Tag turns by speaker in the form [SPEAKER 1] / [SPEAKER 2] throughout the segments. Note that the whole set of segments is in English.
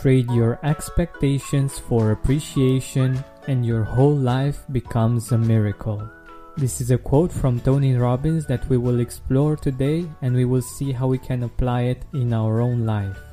[SPEAKER 1] Trade your expectations for appreciation, and your whole life becomes a miracle. This is a quote from Tony Robbins that we will explore today, and we will see how we can apply it in our own life.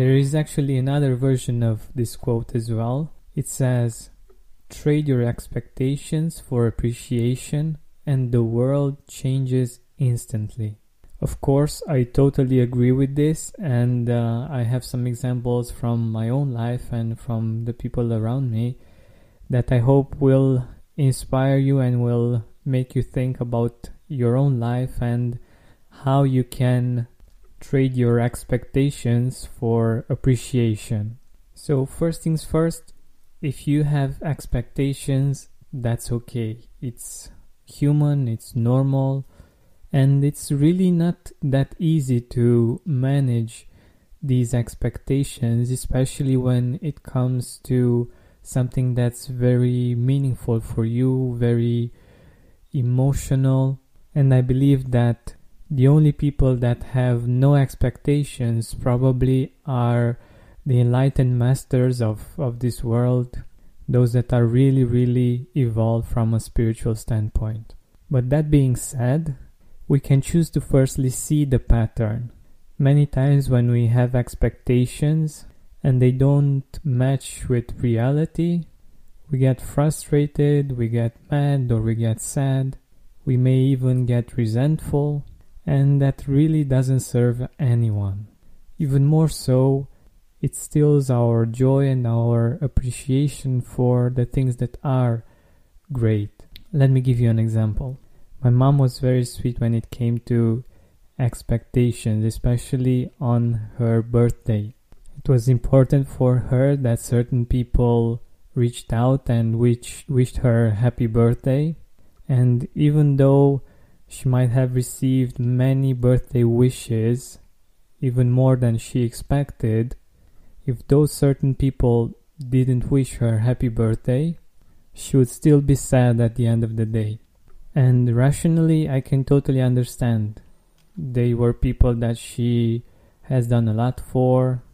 [SPEAKER 1] There is actually another version of this quote as well. It says, Trade your expectations for appreciation, and the world changes instantly. Of course, I totally agree with this, and uh, I have some examples from my own life and from the people around me that I hope will inspire you and will make you think about your own life and how you can trade your expectations for appreciation. So, first things first, if you have expectations, that's okay. It's human, it's normal, and it's really not that easy to manage these expectations, especially when it comes to something that's very meaningful for you, very emotional. And I believe that the only people that have no expectations probably are the enlightened masters of, of this world, those that are really, really evolved from a spiritual standpoint. But that being said, we can choose to firstly see the pattern. Many times when we have expectations and they don't match with reality, we get frustrated, we get mad, or we get sad. We may even get resentful and that really doesn't serve anyone. Even more so, it steals our joy and our appreciation for the things that are great. Let me give you an example. My mom was very sweet when it came to expectations, especially on her birthday. It was important for her that certain people reached out and wished, wished her happy birthday. And even though she might have received many birthday wishes, even more than she expected. If those certain people didn't wish her happy birthday, she would still be sad at the end of the day. And rationally, I can totally understand. They were people that she has done a lot for,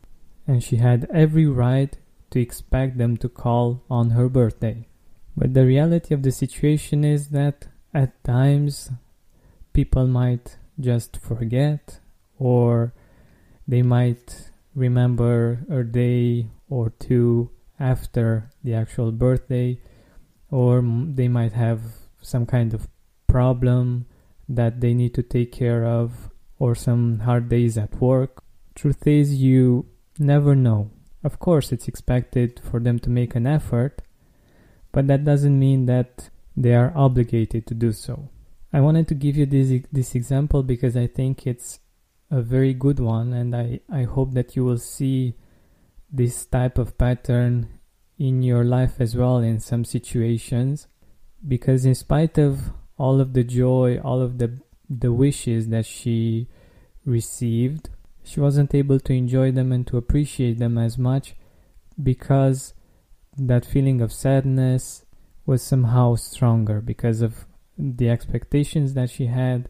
[SPEAKER 1] and she had every right to expect them to call on her birthday. But the reality of the situation is that at times people might just forget or they might remember a day or two after the actual birthday or they might have some kind of problem that they need to take care of or some hard days at work. Truth is, you never know. Of course, it's expected for them to make an effort, but that doesn't mean that they are obligated to do so. I wanted to give you this this example because I think it's a very good one, and I, I hope that you will see this type of pattern in your life as well in some situations. Because in spite of all of the joy, all of the the wishes that she received, she wasn't able to enjoy them and to appreciate them as much because that feeling of sadness was somehow stronger because of the expectations that she had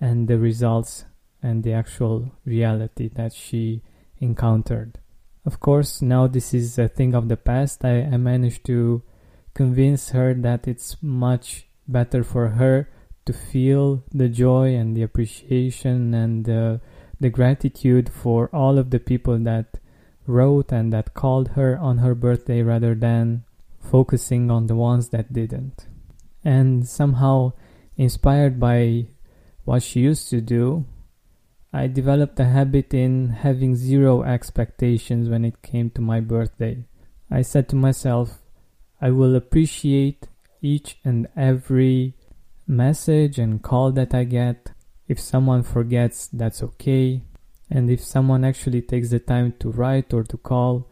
[SPEAKER 1] and the results and the actual reality that she encountered. Of course, now this is a thing of the past. I, I managed to convince her that it's much better for her to feel the joy and the appreciation and the, the gratitude for all of the people that wrote and that called her on her birthday rather than focusing on the ones that didn't and somehow inspired by what she used to do, I developed a habit in having zero expectations when it came to my birthday. I said to myself, I will appreciate each and every message and call that I get. If someone forgets, that's okay. And if someone actually takes the time to write or to call,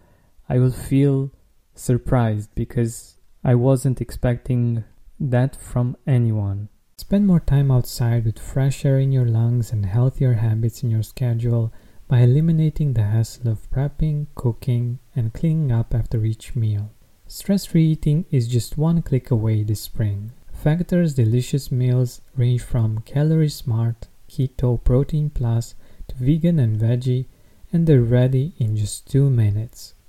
[SPEAKER 1] I will feel surprised because I wasn't expecting that from anyone. Spend more time outside with fresh air in your lungs and healthier habits in your schedule by eliminating the hassle of prepping, cooking, and cleaning up after each meal. Stress free eating is just one click away this spring. Factor's delicious meals range from calorie smart, keto, protein plus to vegan and veggie, and they're ready in just two minutes.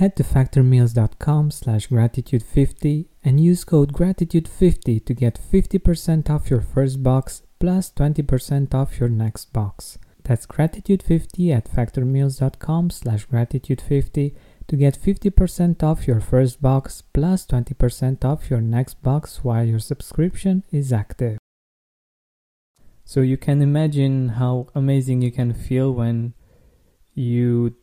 [SPEAKER 1] Head to factormeals.com slash gratitude50 and use code gratitude50 to get 50% off your first box plus 20% off your next box. That's gratitude50 at factormeals.com slash gratitude50 to get 50% off your first box plus 20% off your next box while your subscription is active. So you can imagine how amazing you can feel when you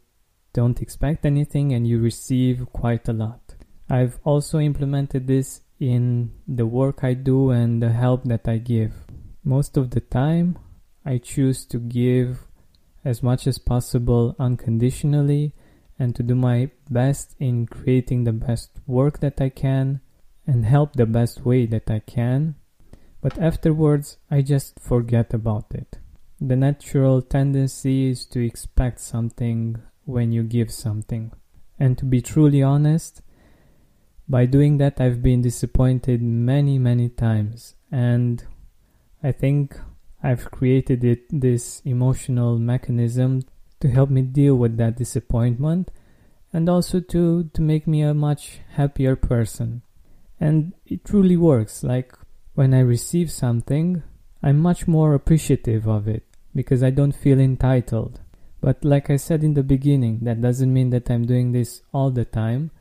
[SPEAKER 1] don't expect anything and you receive quite a lot. I've also implemented this in the work I do and the help that I give. Most of the time, I choose to give as much as possible unconditionally and to do my best in creating the best work that I can and help the best way that I can. But afterwards, I just forget about it. The natural tendency is to expect something when you give something. And to be truly honest, by doing that, I've been disappointed many, many times. And I think I've created it, this emotional mechanism to help me deal with that disappointment and also to, to make me a much happier person. And it truly works. Like when I receive something, I'm much more appreciative of it because I don't feel entitled. But like I said in the beginning, that doesn't mean that I'm doing this all the time.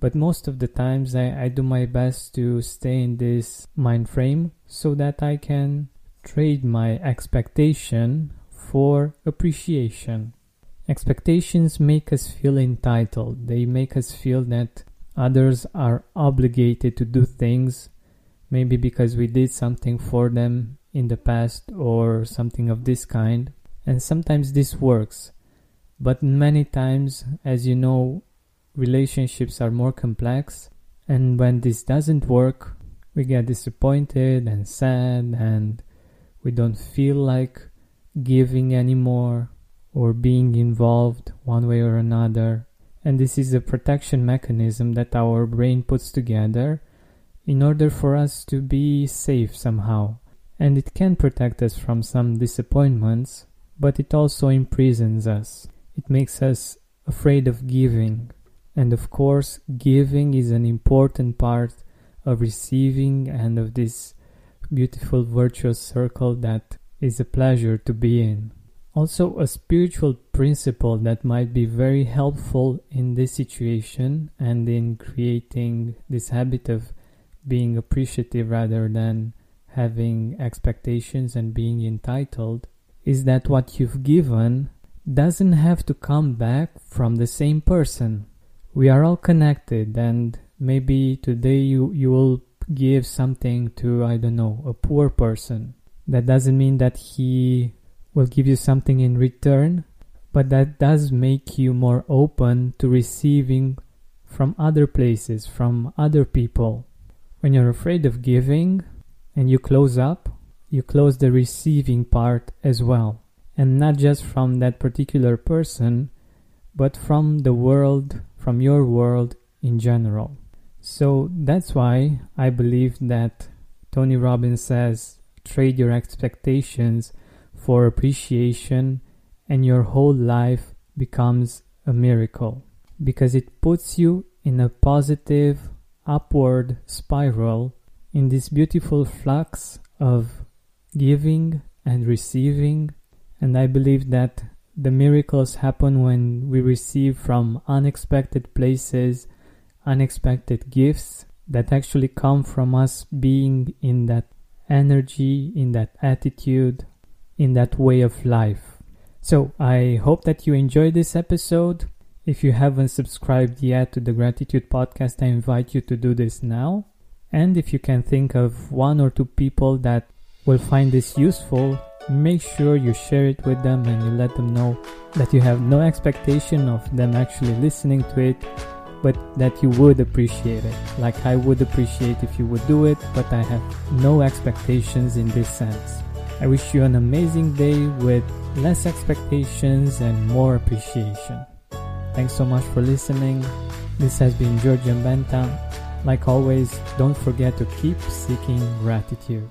[SPEAKER 1] But most of the times I, I do my best to stay in this mind frame so that I can trade my expectation for appreciation. Expectations make us feel entitled. They make us feel that others are obligated to do things, maybe because we did something for them in the past or something of this kind and sometimes this works. But many times as you know relationships are more complex. And when this doesn't work we get disappointed and sad and we don't feel like giving anymore or being involved one way or another. And this is a protection mechanism that our brain puts together in order for us to be safe somehow. And it can protect us from some disappointments but it also imprisons us. It makes us afraid of giving. And of course, giving is an important part of receiving and of this beautiful virtuous circle that is a pleasure to be in. Also, a spiritual principle that might be very helpful in this situation and in creating this habit of being appreciative rather than having expectations and being entitled is that what you've given doesn't have to come back from the same person. We are all connected, and maybe today you, you will give something to, I don't know, a poor person. That doesn't mean that he will give you something in return, but that does make you more open to receiving from other places, from other people. When you're afraid of giving and you close up, you close the receiving part as well. And not just from that particular person, but from the world, from your world in general. So that's why I believe that Tony Robbins says trade your expectations for appreciation, and your whole life becomes a miracle because it puts you in a positive upward spiral in this beautiful flux of giving and receiving. And I believe that the miracles happen when we receive from unexpected places, unexpected gifts that actually come from us being in that energy, in that attitude, in that way of life. So I hope that you enjoyed this episode. If you haven't subscribed yet to the Gratitude Podcast, I invite you to do this now. And if you can think of one or two people that will find this useful, make sure you share it with them and you let them know that you have no expectation of them actually listening to it, but that you would appreciate it. Like I would appreciate if you would do it, but I have no expectations in this sense. I wish you an amazing day with less expectations and more appreciation. Thanks so much for listening. This has been Georgian Benta. Like always, don't forget to keep seeking gratitude.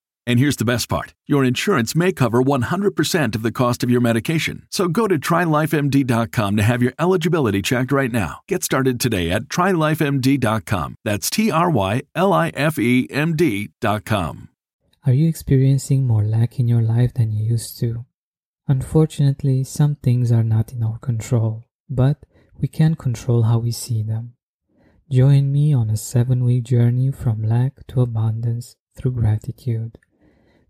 [SPEAKER 2] And here's the best part your insurance may cover 100% of the cost of your medication. So go to trylifemd.com to have your eligibility checked right now. Get started today at trylifemd.com. That's T R Y L I F E M D.com.
[SPEAKER 1] Are you experiencing more lack in your life than you used to? Unfortunately, some things are not in our control, but we can control how we see them. Join me on a seven week journey from lack to abundance through gratitude.